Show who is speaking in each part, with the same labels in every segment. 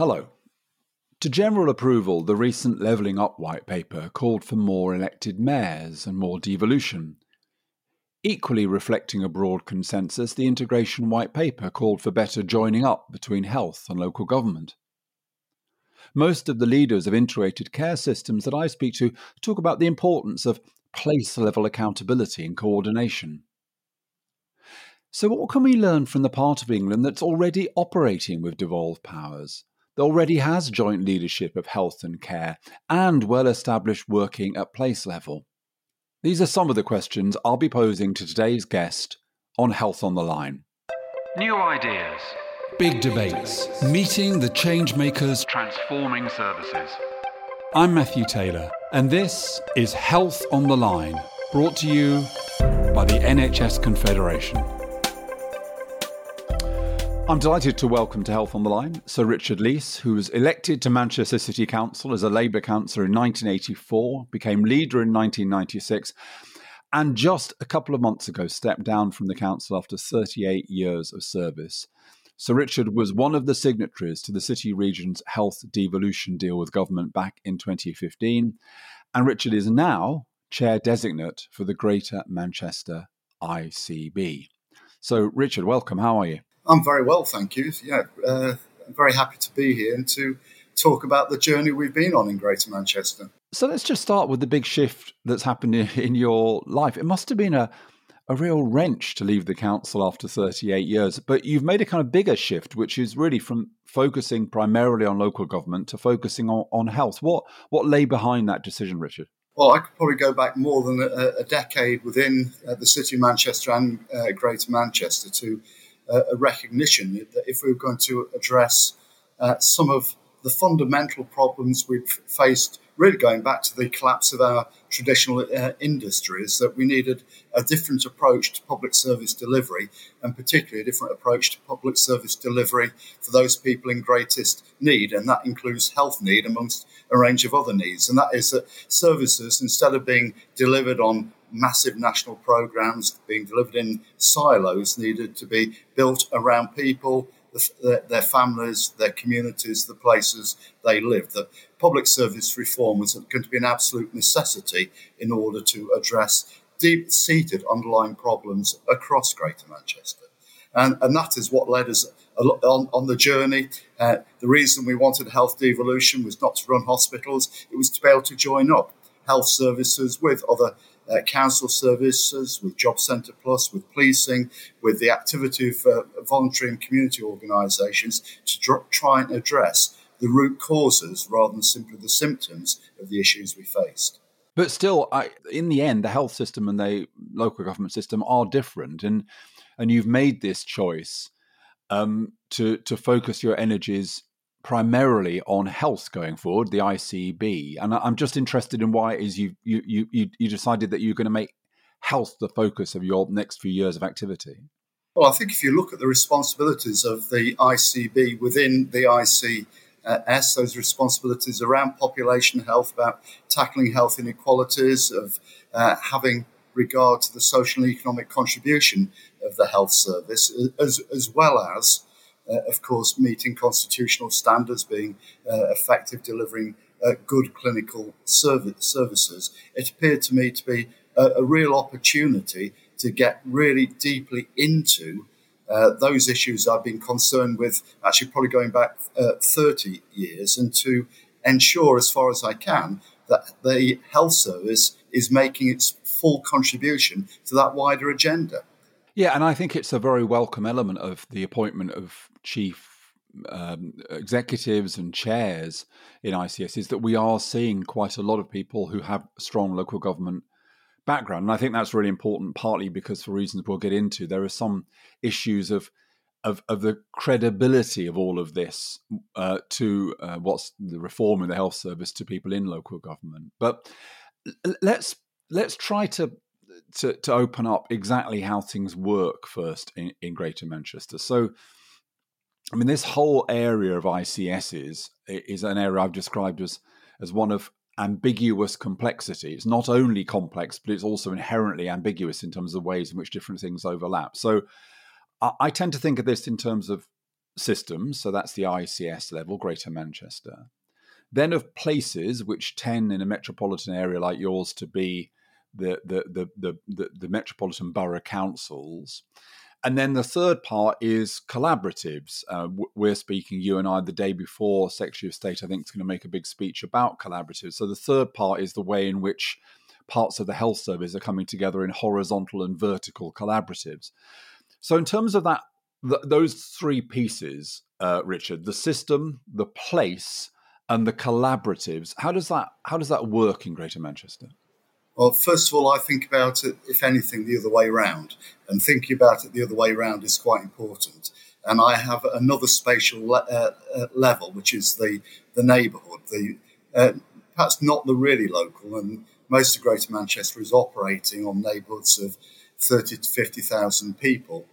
Speaker 1: Hello. To general approval, the recent Levelling Up white paper called for more elected mayors and more devolution. Equally reflecting a broad consensus, the Integration White Paper called for better joining up between health and local government. Most of the leaders of integrated care systems that I speak to talk about the importance of place level accountability and coordination. So, what can we learn from the part of England that's already operating with devolved powers? That already has joint leadership of health and care and well established working at place level? These are some of the questions I'll be posing to today's guest on Health on the Line.
Speaker 2: New ideas,
Speaker 1: big debates, meeting the change makers,
Speaker 2: transforming services.
Speaker 1: I'm Matthew Taylor, and this is Health on the Line, brought to you by the NHS Confederation. I'm delighted to welcome to Health on the Line Sir Richard Leese, who was elected to Manchester City Council as a Labour councillor in 1984, became leader in 1996, and just a couple of months ago stepped down from the council after 38 years of service. Sir Richard was one of the signatories to the City Region's health devolution deal with government back in 2015, and Richard is now chair designate for the Greater Manchester ICB. So, Richard, welcome. How are you?
Speaker 3: I'm very well, thank you. Yeah, uh, I'm very happy to be here and to talk about the journey we've been on in Greater Manchester.
Speaker 1: So let's just start with the big shift that's happened in your life. It must have been a a real wrench to leave the council after 38 years, but you've made a kind of bigger shift, which is really from focusing primarily on local government to focusing on, on health. What what lay behind that decision, Richard?
Speaker 3: Well, I could probably go back more than a, a decade within uh, the city of Manchester and uh, Greater Manchester to a recognition that if we were going to address uh, some of the fundamental problems we've faced, really going back to the collapse of our traditional uh, industries, that we needed a different approach to public service delivery, and particularly a different approach to public service delivery for those people in greatest need, and that includes health need amongst a range of other needs. And that is that services, instead of being delivered on massive national programs being delivered in silos needed to be built around people, their families, their communities, the places they live. That public service reform was going to be an absolute necessity in order to address deep seated underlying problems across Greater Manchester. And, and that is what led us on, on the journey. Uh, the reason we wanted health devolution was not to run hospitals, it was to be able to join up health services with other uh, council services, with Job Centre Plus, with policing, with the activity of uh, voluntary and community organisations to dr- try and address the root causes rather than simply the symptoms of the issues we faced.
Speaker 1: But still, I, in the end, the health system and the local government system are different, and and you've made this choice um, to to focus your energies primarily on health going forward, the ICB. And I'm just interested in why is you you you you decided that you're going to make health the focus of your next few years of activity.
Speaker 3: Well, I think if you look at the responsibilities of the ICB within the ICS, those responsibilities around population health, about tackling health inequalities, of uh, having regard to the social and economic contribution of the health service, as, as well as of course, meeting constitutional standards, being uh, effective, delivering uh, good clinical service, services, it appeared to me to be a, a real opportunity to get really deeply into uh, those issues I've been concerned with, actually, probably going back uh, 30 years, and to ensure, as far as I can, that the health service is making its full contribution to that wider agenda.
Speaker 1: Yeah, and I think it's a very welcome element of the appointment of chief um, executives and chairs in ICS is that we are seeing quite a lot of people who have strong local government background. And I think that's really important, partly because for reasons we'll get into, there are some issues of of, of the credibility of all of this uh, to uh, what's the reform in the health service to people in local government. But let's let's try to to, to open up exactly how things work first in, in Greater Manchester. So I mean, this whole area of ICSs is an area I've described as as one of ambiguous complexity. It's not only complex, but it's also inherently ambiguous in terms of the ways in which different things overlap. So I, I tend to think of this in terms of systems, so that's the ICS level, Greater Manchester. Then of places, which tend in a metropolitan area like yours to be the the the the, the, the metropolitan borough councils. And then the third part is collaboratives. Uh, we're speaking, you and I, the day before Secretary of State, I think, is going to make a big speech about collaboratives. So the third part is the way in which parts of the health service are coming together in horizontal and vertical collaboratives. So, in terms of that, th- those three pieces, uh, Richard, the system, the place, and the collaboratives, how does that how does that work in Greater Manchester?
Speaker 3: Well, first of all, I think about it, if anything, the other way around. And thinking about it the other way around is quite important. And I have another spatial le- uh, uh, level, which is the, the neighbourhood, the uh, perhaps not the really local. And most of Greater Manchester is operating on neighbourhoods of 30 to 50,000 people,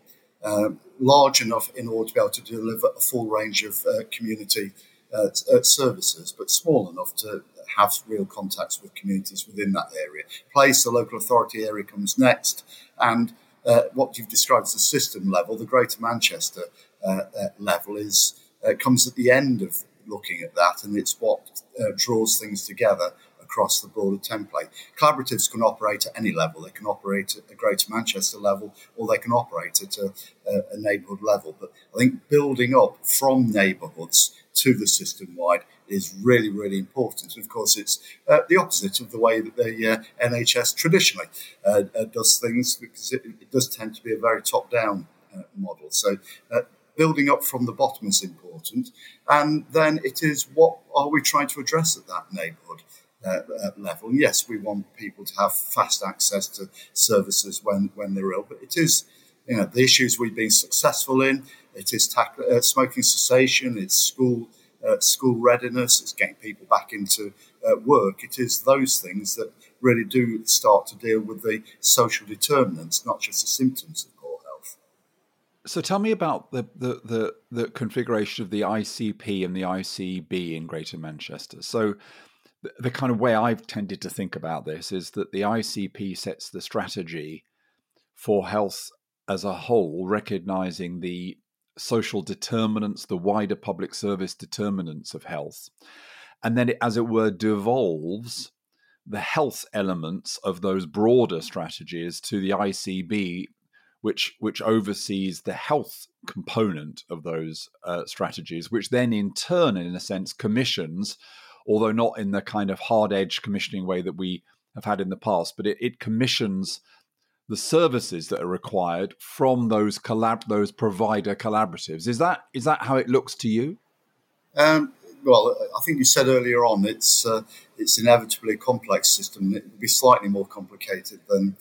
Speaker 3: uh, large enough in order to be able to deliver a full range of uh, community uh, services, but small enough to have real contacts with communities within that area. Place, the local authority area comes next, and uh, what you've described as the system level, the Greater Manchester uh, uh, level, is uh, comes at the end of looking at that, and it's what uh, draws things together across the broader template. Collaboratives can operate at any level. They can operate at a Greater Manchester level, or they can operate at a, a, a neighbourhood level. But I think building up from neighbourhoods to the system wide is really, really important. And of course, it's uh, the opposite of the way that the uh, NHS traditionally uh, uh, does things because it, it, does tend to be a very top down uh, model. So, uh, building up from the bottom is important. And then it is what are we trying to address at that neighbourhood? level. Yes, we want people to have fast access to services when, when they're ill, but it is you know the issues we've been successful in. It is tack- smoking cessation. It's school uh, school readiness, it's getting people back into uh, work. It is those things that really do start to deal with the social determinants, not just the symptoms of poor health.
Speaker 1: So tell me about the, the, the, the configuration of the ICP and the ICB in Greater Manchester. So the, the kind of way I've tended to think about this is that the ICP sets the strategy for health as a whole, recognizing the social determinants, the wider public service determinants of health. And then, it, as it were, devolves the health elements of those broader strategies to the ICB, which, which oversees the health component of those uh, strategies, which then in turn, in a sense, commissions, although not in the kind of hard edge commissioning way that we have had in the past, but it, it commissions the services that are required from those collab those provider collaboratives. Is that is that how it looks to you?
Speaker 3: Um, well, I think you said earlier on it's uh, it's inevitably a complex system. It would be slightly more complicated than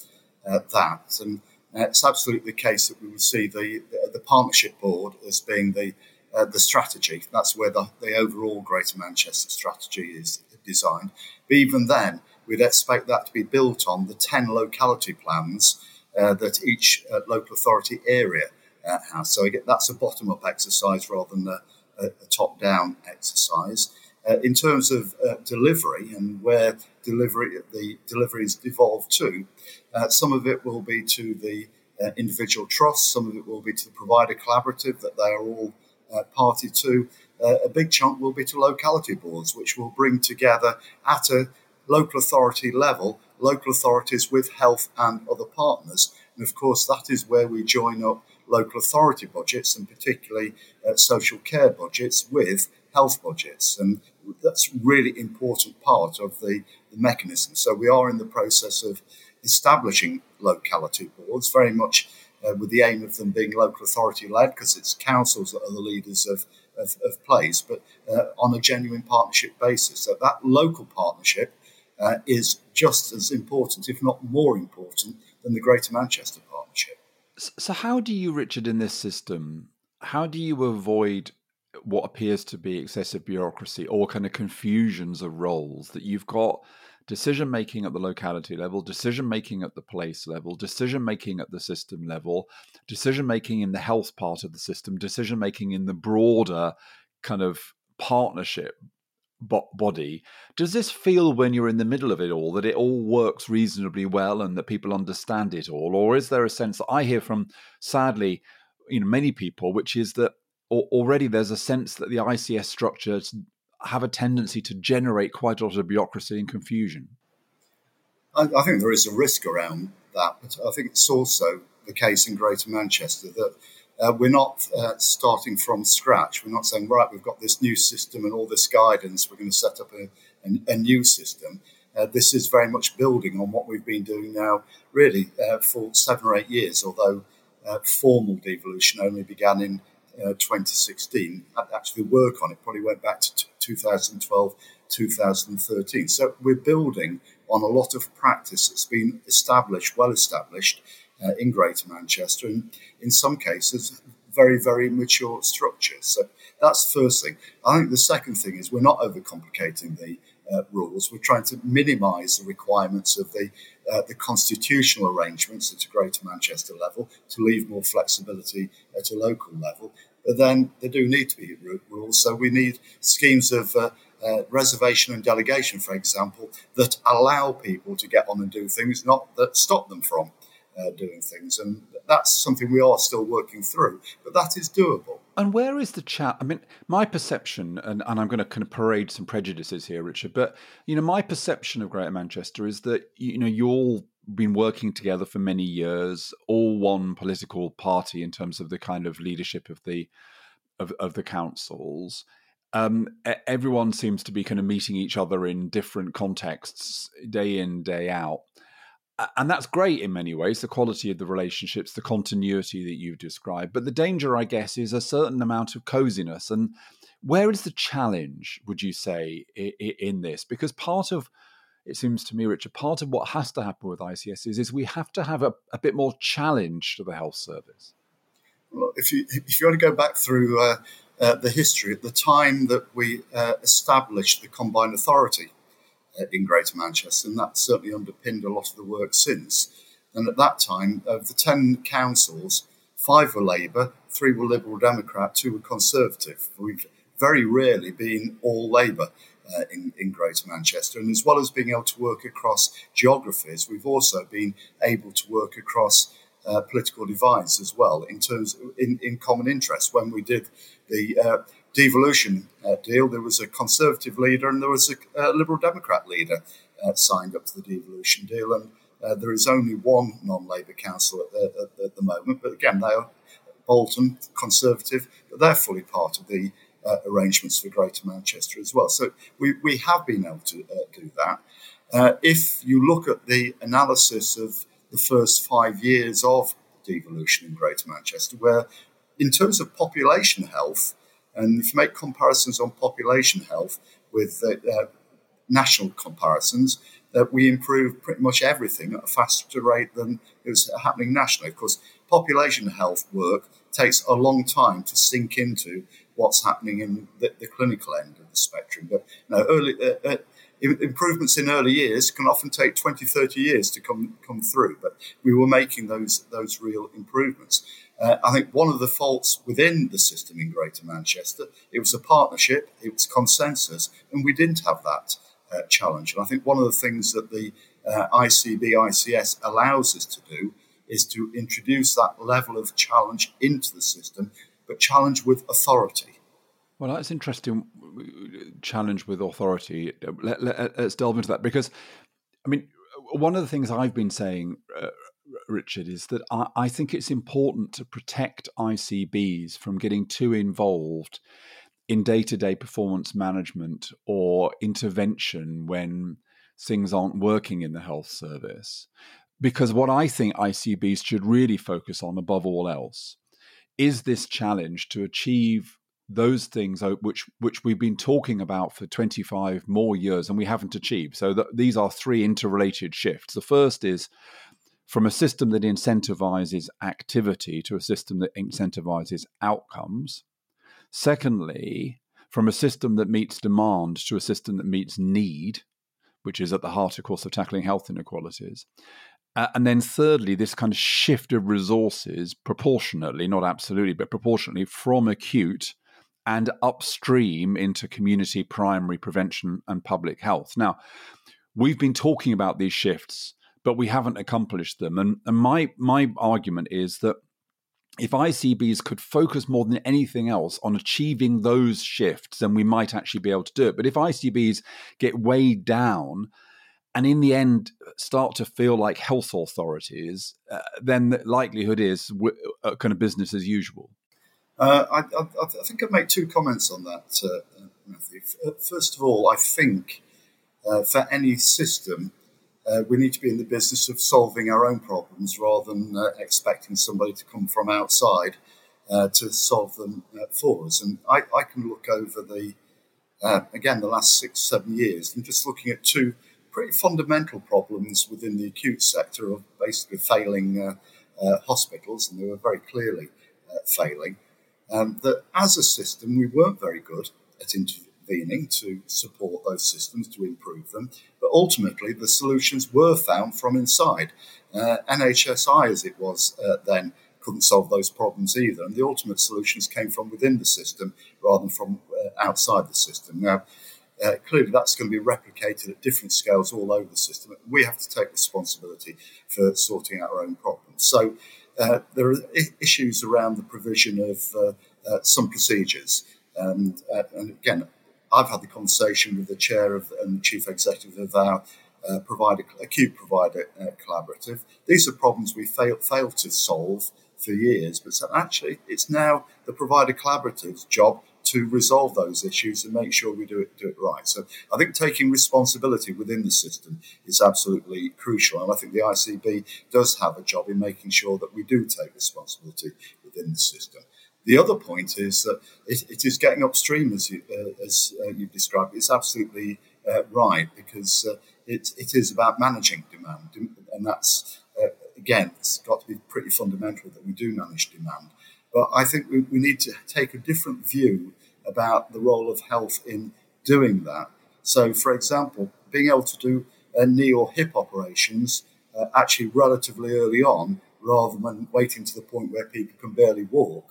Speaker 3: uh, that, and uh, it's absolutely the case that we would see the the, the partnership board as being the uh, the strategy. That's where the, the overall Greater Manchester strategy is designed. But even then, we'd expect that to be built on the 10 locality plans uh, that each uh, local authority area uh, has. So again, that's a bottom up exercise rather than a, a, a top down exercise. Uh, in terms of uh, delivery and where delivery the delivery is devolved to, uh, some of it will be to the individual trusts, some of it will be to the provider collaborative that they are all party to. a big chunk will be to locality boards, which will bring together at a local authority level, local authorities with health and other partners. And of course, that is where we join up local authority budgets and particularly uh, social care budgets with health budgets. And that's really important part of the, the mechanism. So we are in the process of establishing locality boards, very much uh, with the aim of them being local authority led, because it's councils that are the leaders of, of, of plays, but uh, on a genuine partnership basis. So that local partnership uh, is just as important, if not more important, than the Greater Manchester Partnership.
Speaker 1: So, how do you, Richard, in this system, how do you avoid what appears to be excessive bureaucracy or kind of confusions of roles that you've got? decision making at the locality level, decision making at the place level, decision making at the system level, decision making in the health part of the system, decision making in the broader kind of partnership body. Does this feel when you're in the middle of it all that it all works reasonably well and that people understand it all, or is there a sense that I hear from sadly, you know, many people, which is that already there's a sense that the ICS structures have a tendency to generate quite a lot of bureaucracy and confusion.
Speaker 3: I, I think there is a risk around that, but I think it's also the case in Greater Manchester that uh, we're not uh, starting from scratch. We're not saying, right, we've got this new system and all this guidance, we're going to set up a, a, a new system. Uh, this is very much building on what we've been doing now, really, uh, for seven or eight years, although uh, formal devolution only began in uh, 2016. Actually, the work on it probably went back to t- 2012, 2013. So we're building on a lot of practice that's been established, well established uh, in Greater Manchester, and in some cases, very, very mature structures. So that's the first thing. I think the second thing is we're not overcomplicating the uh, rules. We're trying to minimise the requirements of the uh, the constitutional arrangements at a Greater Manchester level to leave more flexibility at a local level. But then there do need to be rules. So we need schemes of uh, uh, reservation and delegation, for example, that allow people to get on and do things, not that stop them from uh, doing things. And that's something we are still working through, but that is doable.
Speaker 1: And where is the chat? I mean, my perception, and, and I'm going to kind of parade some prejudices here, Richard, but, you know, my perception of Greater Manchester is that, you know, you all been working together for many years, all one political party in terms of the kind of leadership of the of, of the councils. Um, everyone seems to be kind of meeting each other in different contexts, day in, day out and that's great in many ways the quality of the relationships the continuity that you've described but the danger i guess is a certain amount of coziness. And where is the challenge would you say in this? Because part of it seems to me richard part of what has to happen with ics is, is we have to have a, a bit more challenge to the health service.
Speaker 3: Well, if you if you want to go back through uh, uh, the history at the time that we uh, established the combined authority in Greater Manchester, and that certainly underpinned a lot of the work since. And at that time, of the 10 councils, five were Labour, three were Liberal Democrat, two were Conservative. We've very rarely been all Labour uh, in, in Greater Manchester. And as well as being able to work across geographies, we've also been able to work across uh, political divides as well in terms in, in common interests. When we did the uh, devolution uh, deal, there was a Conservative leader and there was a, Liberal Democrat leader uh, signed up to the devolution deal. And uh, there is only one non Labour council at the, at, at the, moment. But again, they are Bolton, Conservative, but they're fully part of the arrangements for Greater Manchester as well. So we, we have been able to do that. If you look at the analysis of the first five years of devolution in Greater Manchester, where in terms of population health, and if you make comparisons on population health with uh, national comparisons, that we improved pretty much everything at a faster rate than is happening nationally. Of course, population health work takes a long time to sink into what's happening in the, the clinical end of the spectrum. But you know, early uh, uh, improvements in early years can often take 20, 30 years to come come through. But we were making those those real improvements. Uh, I think one of the faults within the system in Greater Manchester, it was a partnership, it was consensus, and we didn't have that uh, challenge. And I think one of the things that the uh, ICB ICS allows us to do is to introduce that level of challenge into the system, but challenge with authority.
Speaker 1: Well, that's interesting. Challenge with authority. Let, us let, delve into that because, I mean, one of the things I've been saying, uh, Richard, is that I, I think it's important to protect ICBs from getting too involved in day to day performance management or intervention when things aren't working in the health service. Because what I think ICBs should really focus on above all else is this challenge to achieve those things which which we've been talking about for 25 more years and we haven't achieved. So th- these are three interrelated shifts. The first is from a system that incentivizes activity to a system that incentivizes outcomes. Secondly, from a system that meets demand to a system that meets need, which is at the heart, of course, of tackling health inequalities. Uh, and then, thirdly, this kind of shift of resources proportionately, not absolutely, but proportionately from acute and upstream into community primary prevention and public health. Now, we've been talking about these shifts but we haven't accomplished them. And, and my my argument is that if ICBs could focus more than anything else on achieving those shifts, then we might actually be able to do it. But if ICBs get weighed down and in the end start to feel like health authorities, uh, then the likelihood is uh, kind of business as usual.
Speaker 3: Uh, I, I, I, think I'd make two comments on that, uh, Matthew. Uh, first of all, I think uh, for any system, uh, we need to be in the business of solving our own problems rather than uh, expecting somebody to come from outside to solve them for us. And I, I, can look over the, again, the last six, seven years and just looking at two pretty fundamental problems within the acute sector of basically failing hospitals, and they were very clearly failing. Um, that as a system, we weren't very good at intervening to support those systems, to improve them. But ultimately, the solutions were found from inside. Uh, NHSI, as it was uh, then, couldn't solve those problems either. And the ultimate solutions came from within the system rather than from uh, outside the system. Now, uh, clearly, that's going to be replicated at different scales all over the system. We have to take responsibility for sorting out our own problems. So, uh, there are I- issues around the provision of uh, some procedures. And, and again, I've had the conversation with the chair of and the chief executive of our uh, provider, acute provider uh, collaborative. These are problems we failed failed to solve for years, but so actually it's now the provider collaborative's job to resolve those issues and make sure we do it do it right. So I think taking responsibility within the system is absolutely crucial, and I think the ICB does have a job in making sure that we do take responsibility within the system. The other point is that it, it is getting upstream, as you uh, as uh, you described. It's absolutely uh, right because uh, it it is about managing demand, and that's uh, again it's got to be pretty fundamental that we do manage demand. But I think we, we need to take a different view about the role of health in doing that. So, for example, being able to do knee or hip operations uh, actually relatively early on rather than waiting to the point where people can barely walk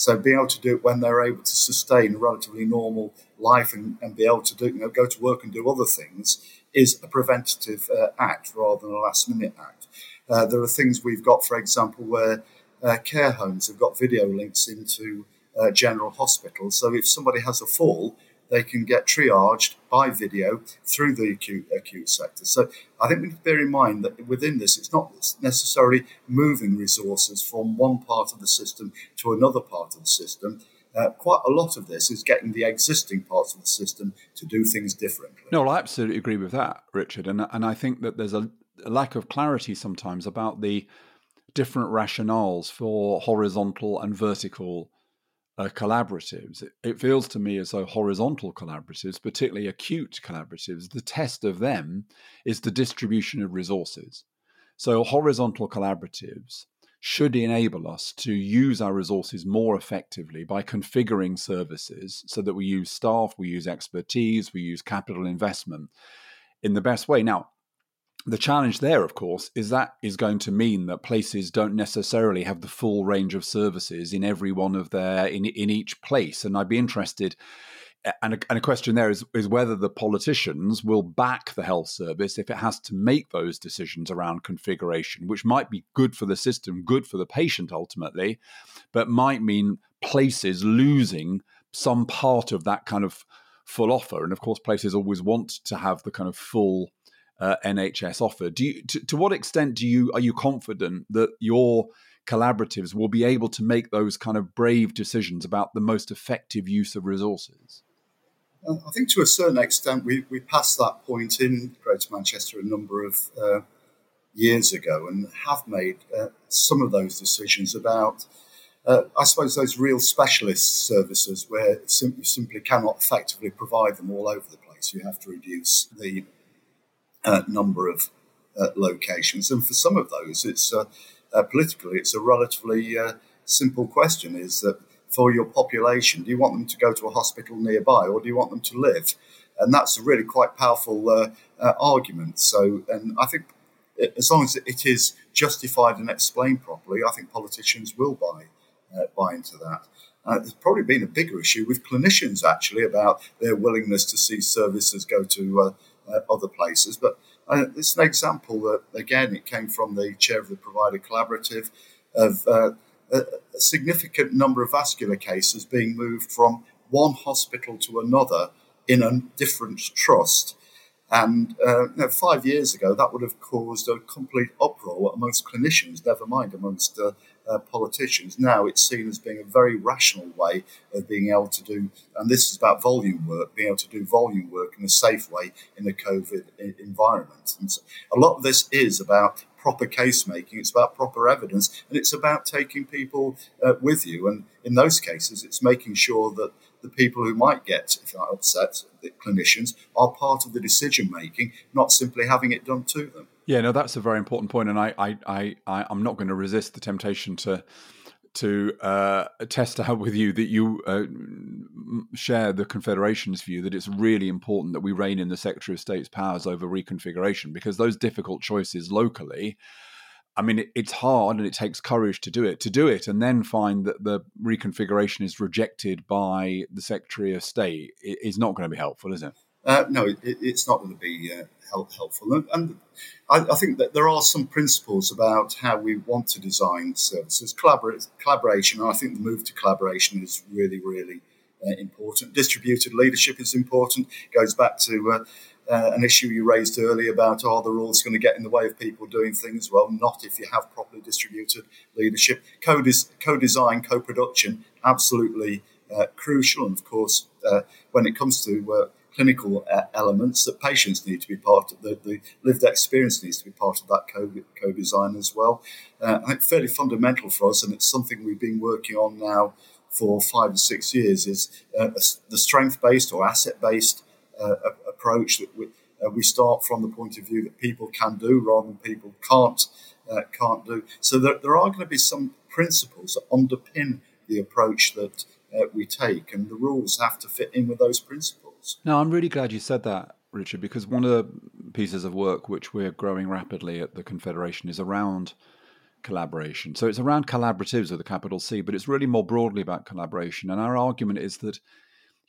Speaker 3: so being able to do it when they're able to sustain a relatively normal life and, and be able to do, you know, go to work and do other things is a preventative uh, act rather than a last minute act. Uh, there are things we've got, for example, where uh, care homes have got video links into uh, general hospitals. So if somebody has a fall, they can get triaged by video through the acute acute sector. So I think we need to bear in mind that within this, it's not necessarily moving resources from one part of the system to another part of the system. Uh, quite a lot of this is getting the existing parts of the system to do things differently.
Speaker 1: No, well, I absolutely agree with that, Richard, and and I think that there's a, a lack of clarity sometimes about the different rationales for horizontal and vertical uh, collaboratives, it, it, feels to me as though horizontal collaboratives, particularly acute collaboratives, the test of them is the distribution of resources. So, horizontal collaboratives should enable us to use our resources more effectively by configuring services so that we use staff, we use expertise, we use capital investment in the best way. Now, the challenge there, of course, is that is going to mean that places don't necessarily have the full range of services in every one of their in in each place. And I'd be interested. And a, and a question there is is whether the politicians will back the health service if it has to make those decisions around configuration, which might be good for the system, good for the patient ultimately, but might mean places losing some part of that kind of full offer. And of course, places always want to have the kind of full uh, NHS offer. Do you, to, to what extent do you are you confident that your collaboratives will be able to make those kind of brave decisions about the most effective use of resources?
Speaker 3: I think to a certain extent we, we passed that point in Greater Manchester a number of uh, years ago and have made uh, some of those decisions about, uh, I suppose, those real specialist services where you simply cannot effectively provide them all over the place. You have to reduce the uh, number of uh, locations. And for some of those, it's uh, uh politically, it's a relatively uh, simple question: is that for your population, do you want them to go to a hospital nearby, or do you want them to live? And that's a really quite powerful uh, argument. So, and I think as long as it is justified and explained properly, I think politicians will buy buy into that. Uh, there's probably been a bigger issue with clinicians actually about their willingness to see services go to uh, uh, other places. But uh, it's an example that, again, it came from the chair of the provider collaborative of uh, a, a significant number of vascular cases being moved from one hospital to another in a different trust. And uh, you know, five years ago, that would have caused a complete uproar amongst clinicians, never mind amongst uh, uh, politicians. Now it's seen as being a very rational way of being able to do, and this is about volume work, being able to do volume work in a safe way in a COVID environment. And so a lot of this is about proper case making, it's about proper evidence, and it's about taking people uh, with you. And in those cases, it's making sure that the people who might get, upset, the clinicians, are part of the decision making, not simply having it done to them.
Speaker 1: Yeah, no, that's a very important point, and I, I, I, I am not going to resist the temptation to to uh, test out with you that you uh, share the Confederation's view that it's really important that we rein in the Secretary of State's powers over reconfiguration because those difficult choices locally I mean, it, it's hard and it takes courage to do it. To do it and then find that the reconfiguration is rejected by the Secretary of State is not going to be helpful, is it?
Speaker 3: Uh, no, it, it's not going to be uh, help, helpful. And, and I, I, think that there are some principles about how we want to design services. Collabor- collaboration, I think the move to collaboration is really, really uh, important. Distributed leadership is important. It Goes back to uh, uh, an issue you raised earlier about are the rules going to get in the way of people doing things? Well, not if you have properly distributed leadership. Co design, co production, absolutely crucial. And of course, when it comes to clinical uh, elements, that patients need to be part of the, the, lived experience needs to be part of that co design as well. Uh, I think fairly fundamental for us, and it's something we've been working on now for five or six years, is the strength based or asset based uh, approach that we, uh, we start from the point of view that people can do rather than people can't uh, can't do. So there, there are going to be some principles that underpin the approach that uh, we take, and the rules have to fit in with those principles.
Speaker 1: No, I'm really glad you said that, Richard, because one of the pieces of work which we're growing rapidly at the Confederation is around collaboration. So it's around collaboratives with a capital C, but it's really more broadly about collaboration. And our argument is that,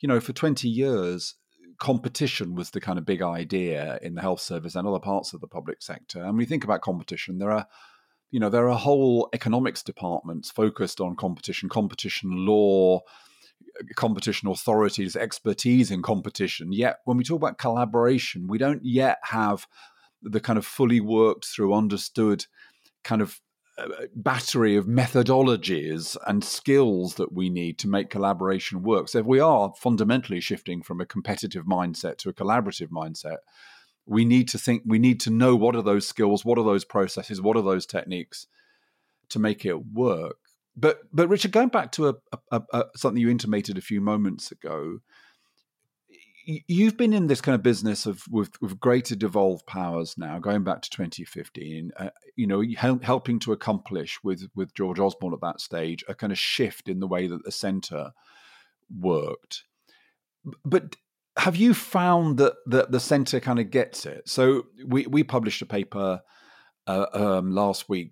Speaker 1: you know, for 20 years, competition was the kind of big idea in the health service and other parts of the public sector. And we think about competition, there are you know there are whole economics departments focused on competition, competition law, competition authorities, expertise in competition. Yet when we talk about collaboration, we don't yet have the kind of fully worked through, understood kind of uh, battery of methodologies and skills that we need to make collaboration work. So if we are fundamentally shifting from a competitive mindset to a collaborative mindset, we need to think we need to know what are those skills, what are those processes, what are those techniques to make it work. But but Richard, going back to a, a, a something you intimated a few moments ago, you've been in this kind of business of with, with greater devolved powers now, going back to 2015. Uh, you know, helping to accomplish with with George Osborne at that stage a kind of shift in the way that the centre worked. But have you found that that the centre kind of gets it? So we we published a paper uh, um, last week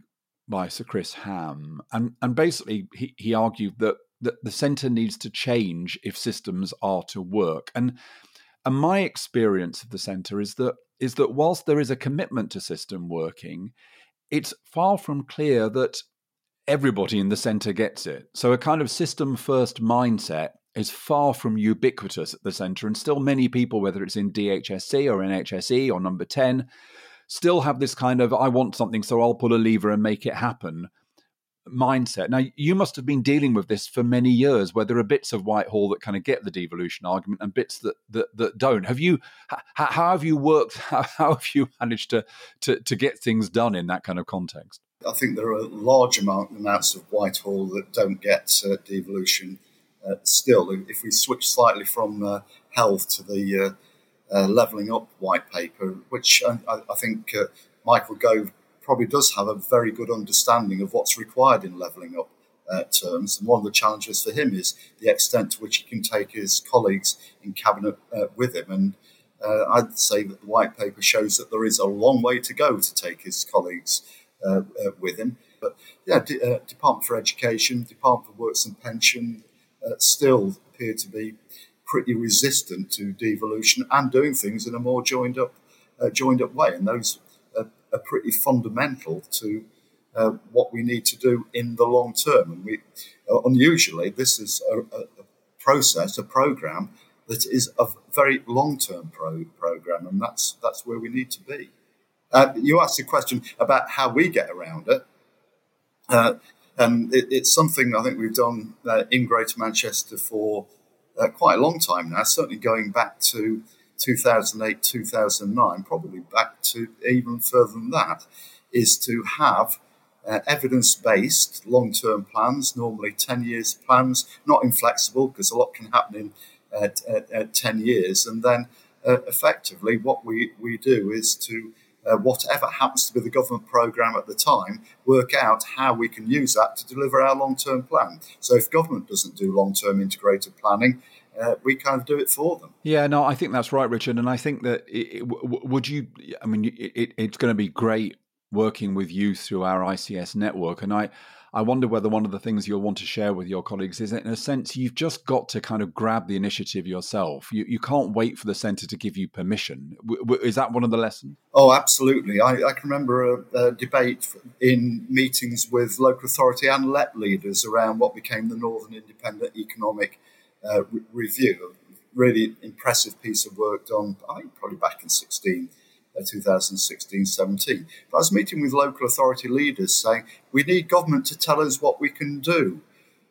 Speaker 1: by Sir Chris Ham, and and basically he, he argued that that the center needs to change if systems are to work. And and my experience of the center is that is that whilst there is a commitment to system working, it's far from clear that everybody in the center gets it. So a kind of system first mindset is far from ubiquitous at the center, and still many people, whether it's in DHSC or NHSE or number 10, still have this kind of I want something, so I'll pull a lever and make it happen mindset. Now, you must have been dealing with this for many years, where there are bits of Whitehall that kind of get the devolution argument and bits that that, that don't. Have you? How, how have you worked? How, how, have you managed to, to to get things done in that kind of context?
Speaker 3: I think there are large amount, amounts of Whitehall that don't get uh, devolution. Uh, still, if we switch slightly from uh, health to the uh, levelling up white paper, which I, I think uh, Michael Gove probably does have a very good understanding of what's required in levelling up uh, terms. And one of the challenges for him is the extent to which he can take his colleagues in cabinet uh, with him. And uh, I'd say that the white paper shows that there is a long way to go to take his colleagues uh, with him. But yeah, D- Department for Education, Department for Works and Pension still appear to be pretty resistant to devolution and doing things in a more joined up, joined up way. And those are pretty fundamental to uh, what we need to do in the long term. And we, uh, unusually, this is a, a, process, a program that is a very long-term pro- program, and that's that's where we need to be. Uh, you asked a question about how we get around it. Uh, and it, it's something I think we've done uh, in Greater Manchester for uh, quite a long time now, certainly going back to 2008, 2009, probably back to even further than that, is to have uh, evidence based long term plans, normally 10 years plans, not inflexible because a lot can happen in uh, uh, 10 years. And then uh, effectively, what we, we do is to uh, whatever happens to be the government program at the time, work out how we can use that to deliver our long term plan. So if government doesn't do long term integrated planning, uh, we kind of do it for them.
Speaker 1: Yeah, no, I think that's right, Richard. And I think that it, it, would you? I mean, it, it's going to be great working with you through our ICS network, and I. I wonder whether one of the things you'll want to share with your colleagues is that, in a sense, you've just got to kind of grab the initiative yourself. You, you can't wait for the centre to give you permission. W- w- is that one of the lessons?
Speaker 3: Oh, absolutely. I, I can remember a, a, debate in meetings with local authority and LEP leaders around what became the Northern Independent Economic uh, re- Review. Really impressive piece of work done, I think, probably back in 16 uh, 2016 17. But I was meeting with local authority leaders saying, we need government to tell us what we can do.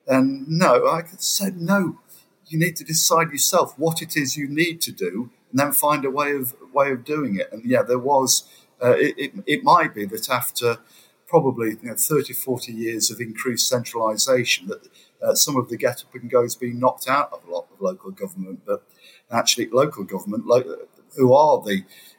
Speaker 3: And no, I said, no, you need to decide yourself what it is you need to do and then find a way of way of doing it. And yeah, there was, uh, it, it, it, might be that after probably you know, 30, 40 years of increased centralisation, that uh, some of the get up and go has been knocked out of a lot of local government. But actually, local government, lo- who are the uh,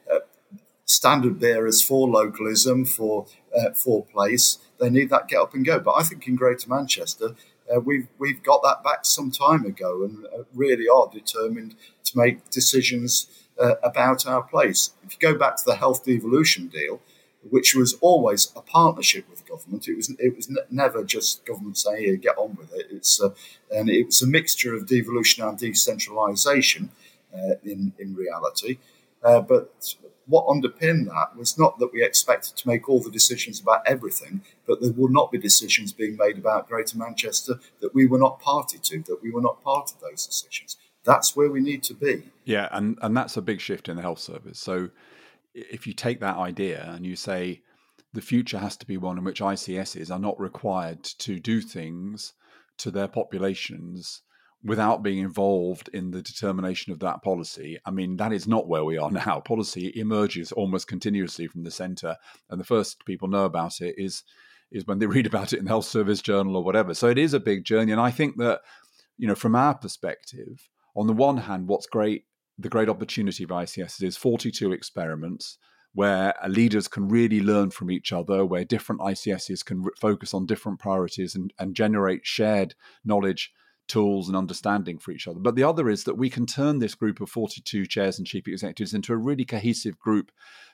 Speaker 3: standard bearers for localism, for uh, for place. They need that get up and go. But I think in Greater Manchester, uh, we've we've got that back some time ago, and uh, really are determined to make decisions uh, about our place. If you go back to the health devolution deal, which was always a partnership with government, it was it was never just government saying, "Here, get on with it." It's uh, and it was a mixture of devolution and decentralisation uh, in in reality. but what underpinned that was not that we expected to make all the decisions about everything, but there would not be decisions being made about Greater Manchester that we were not party to, that we were not part of those decisions. That's where we need to be.
Speaker 1: Yeah, and, and that's a big shift in the health service. So if you take that idea and you say the future has to be one in which ICSs are not required to do things to their populations without being involved in the determination of that policy. I mean, that is not where we are now. Policy emerges almost continuously from the centre, and the first people know about it is is when they read about it in the Health Service Journal or whatever. So it is a big journey, and I think that you know, from our perspective, on the one hand, what's great, the great opportunity of ICS is 42 experiments where leaders can really learn from each other, where different ICSs can focus on different priorities and, and generate shared knowledge tools and understanding for each other. But the other is that we can turn this group of 42 chairs and chief executives into a really cohesive group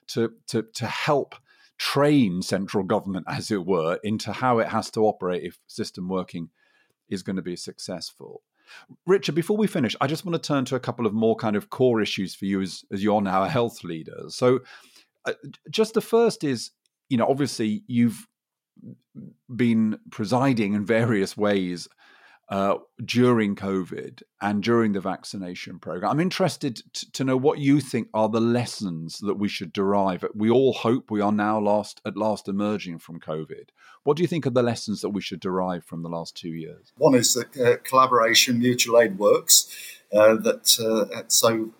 Speaker 1: to, to, to help train central government, as it were, into how it has to operate if system working is going to be successful. Richard, before we finish, I just want to turn to a couple of more kind of core issues for you as, as you're now a health leader. So, uh, just the first is, you know, obviously you've been presiding in various ways uh, during COVID and during the vaccination program. I'm interested t- to know what you think are the lessons that we should derive. We all hope we are now last at last emerging from COVID. What do you think are the lessons that we should derive from the last two years?
Speaker 3: One is that uh, collaboration, mutual aid works. Uh, that uh, so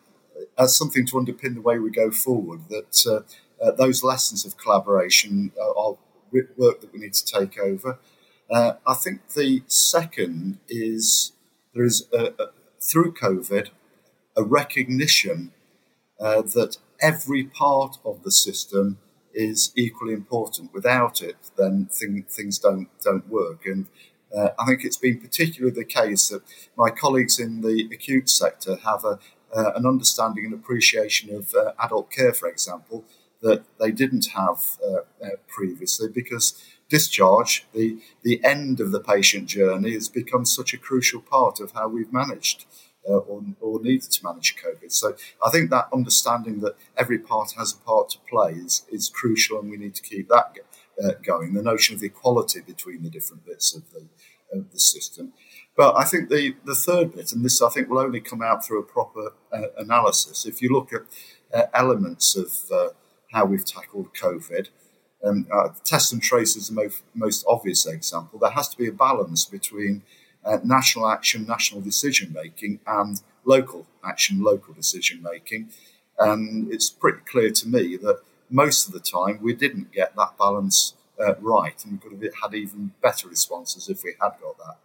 Speaker 3: as something to underpin the way we go forward. That uh, uh, those lessons of collaboration are work that we need to take over. Uh, I think the second is there is a, a, through COVID a recognition uh, that every part of the system is equally important. Without it, then thing, things don't don't work. And uh, I think it's been particularly the case that my colleagues in the acute sector have a, uh, an understanding and appreciation of uh, adult care, for example, that they didn't have uh, uh, previously because discharge, the, the end of the patient journey, has become such a crucial part of how we've managed uh, or, or needed to manage COVID. So I think that understanding that every part has a part to play is, is crucial and we need to keep that uh, going, the notion of equality between the different bits of the, of the system. But I think the, the third bit, and this I think will only come out through a proper uh, analysis, if you look at uh, elements of uh, how we've tackled COVID, um, uh, test and trace is the most, most obvious example. There has to be a balance between uh, national action, national decision making, and local action, local decision making. And it's pretty clear to me that most of the time we didn't get that balance uh, right, and we could have had even better responses if we had got that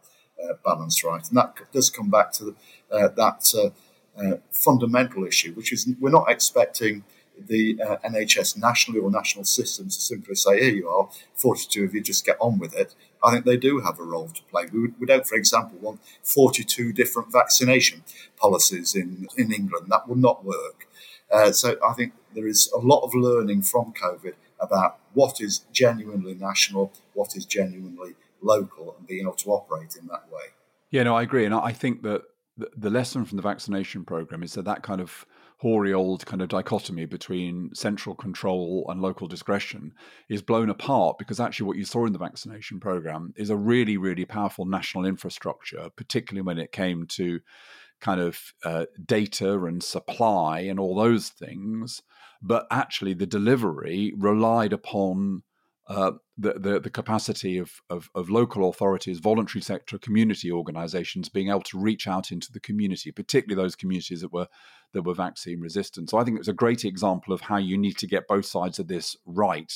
Speaker 3: uh, balance right. And that does come back to the, uh, that uh, fundamental issue, which is we're not expecting the uh, NHS nationally or national systems to simply say, here you are, 42 of you, just get on with it. I think they do have a role to play. We, we don't, for example, want 42 different vaccination policies in, in England. That will not work. Uh, so I think there is a lot of learning from COVID about what is genuinely national, what is genuinely local, and being able to operate in that way.
Speaker 1: Yeah, no, I agree. And I think that the lesson from the vaccination program is that that kind of hoary old kind of dichotomy between central control and local discretion is blown apart because actually what you saw in the vaccination program is a really really powerful national infrastructure particularly when it came to kind of uh, data and supply and all those things. But actually the delivery relied upon uh, the, the, the capacity of, of, of local authorities, voluntary sector, community organisations being able to reach out into the community, particularly those communities that were that were vaccine resistant. So I think it was a great example of how you need to get both sides of this right.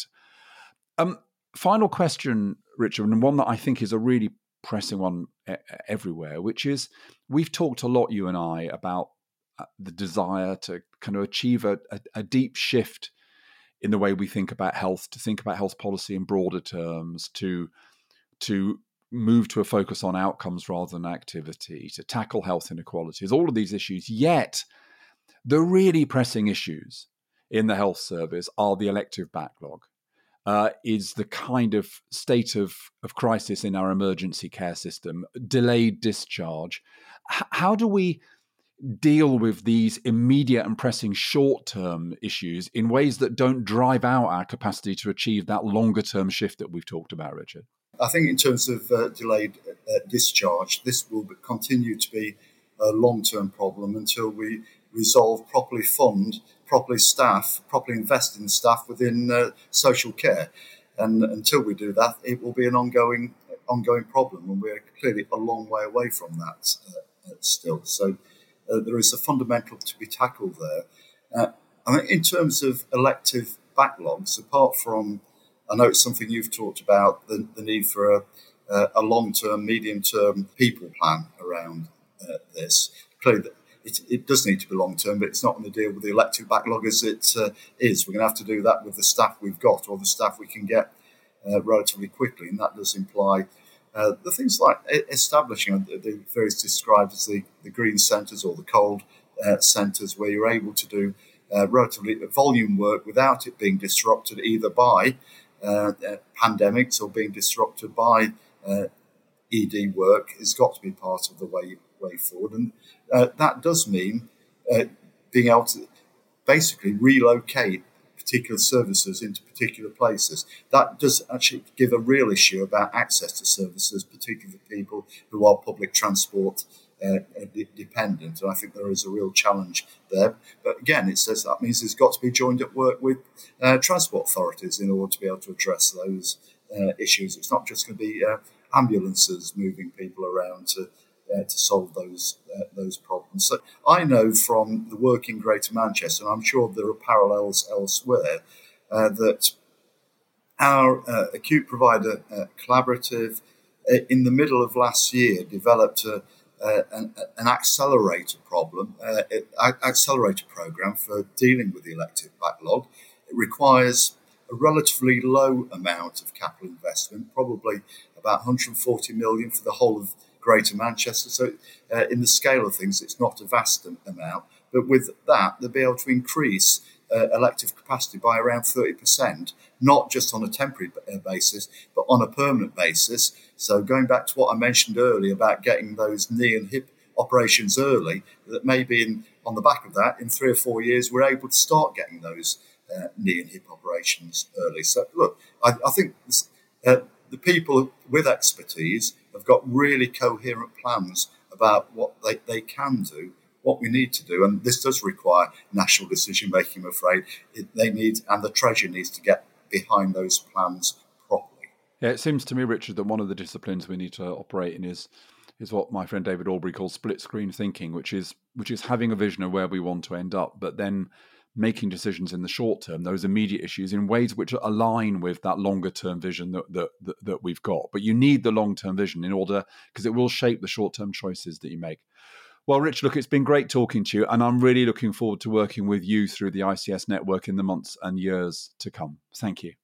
Speaker 1: Um, final question, Richard, and one that I think is a really pressing one everywhere, which is we've talked a lot, you and I, about uh, the desire to kind of achieve a, a, a deep shift in the way we think about health, to think about health policy in broader terms, to to move to a focus on outcomes rather than activity, to tackle health inequalities, all of these issues. Yet, the really pressing issues in the health service are the elective backlog. Uh, is the kind of state of, of crisis in our emergency care system, delayed discharge. H- how do we deal with these immediate and pressing short term issues in ways that don't drive out our capacity to achieve that longer term shift that we've talked about, Richard?
Speaker 3: I think, in terms of uh, delayed uh, discharge, this will continue to be a long term problem until we resolve, properly fund, properly staff, properly invest in staff within uh, social care. And until we do that, it will be an ongoing ongoing problem, and we're clearly a long way away from that uh, still. So uh, there is a fundamental to be tackled there. Uh, I mean, in terms of elective backlogs, apart from, I know it's something you've talked about, the, the need for a, a long term, medium term people plan around uh, this. Clearly, it, it, does need to be long term, but it's not going to deal with the elective backlog as it uh, is. We're going to have to do that with the staff we've got or the staff we can get uh, relatively quickly, and that does imply uh, the things like establishing the various described as the, the green centres or the cold uh, centres, where you're able to do uh, relatively volume work without it being disrupted either by uh, pandemics or being disrupted by ED work, has got to be part of the way way forward, and that does mean being able to basically relocate particular services into particular places. That does actually give a real issue about access to services, particularly for people who are public transport uh, dependent. And I think there is a real challenge there. But again, it says that means there's got to be joined up work with uh, transport authorities in order to be able to address those uh, issues. It's not just going to be uh, ambulances moving people around to uh, to solve those uh, those problems. So I know from the work in Greater Manchester, and I'm sure there are parallels elsewhere, uh, that our uh, acute provider uh, collaborative uh, in the middle of last year developed a, an, an, accelerator problem, accelerator program for dealing with the elective backlog. It requires a relatively low amount of capital investment, probably about 140 million for the whole of Greater Manchester. So, uh, in the scale of things, it's not a vast amount. But with that, they'll be able to increase uh, elective capacity by around 30%, not just on a temporary uh, basis, but on a permanent basis. So, going back to what I mentioned earlier about getting those knee and hip operations early, that maybe in, on the back of that, in three or four years, we're able to start getting those uh, knee and hip operations early. So, look, I, I think uh, the people with expertise have got really coherent plans about what they, they can do, what we need to do. And this does require national decision making, I'm afraid. It, they need, and the Treasury needs to get behind those plans properly.
Speaker 1: Yeah, it seems to me, Richard, that one of the disciplines we need to operate in is is what my friend David Aubrey calls split screen thinking, which is which is having a vision of where we want to end up, but then making decisions in the short term, those immediate issues, in ways which align with that longer term vision that, that, that, that we've got. But you need the long term vision in order, because it will shape the short term choices that you make. Well, Rich, look, it's been great talking to you, and I'm really looking forward to working with you through the ICS network in the months and years to come. Thank you.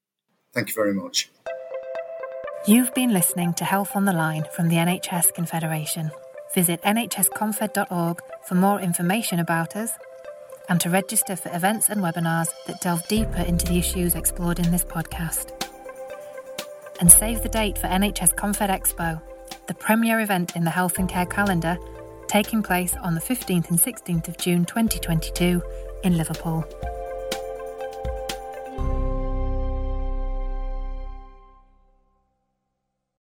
Speaker 3: Thank you very much.
Speaker 4: You've been listening to Health on the Line from the NHS Confederation. Visit nhsconfed.org for more information about us and to register for events and webinars that delve deeper into the issues explored in this podcast. And save the date for NHS Confed Expo, the premier event in the health and care calendar, taking place on the 15th and 16th of June 2022 in Liverpool.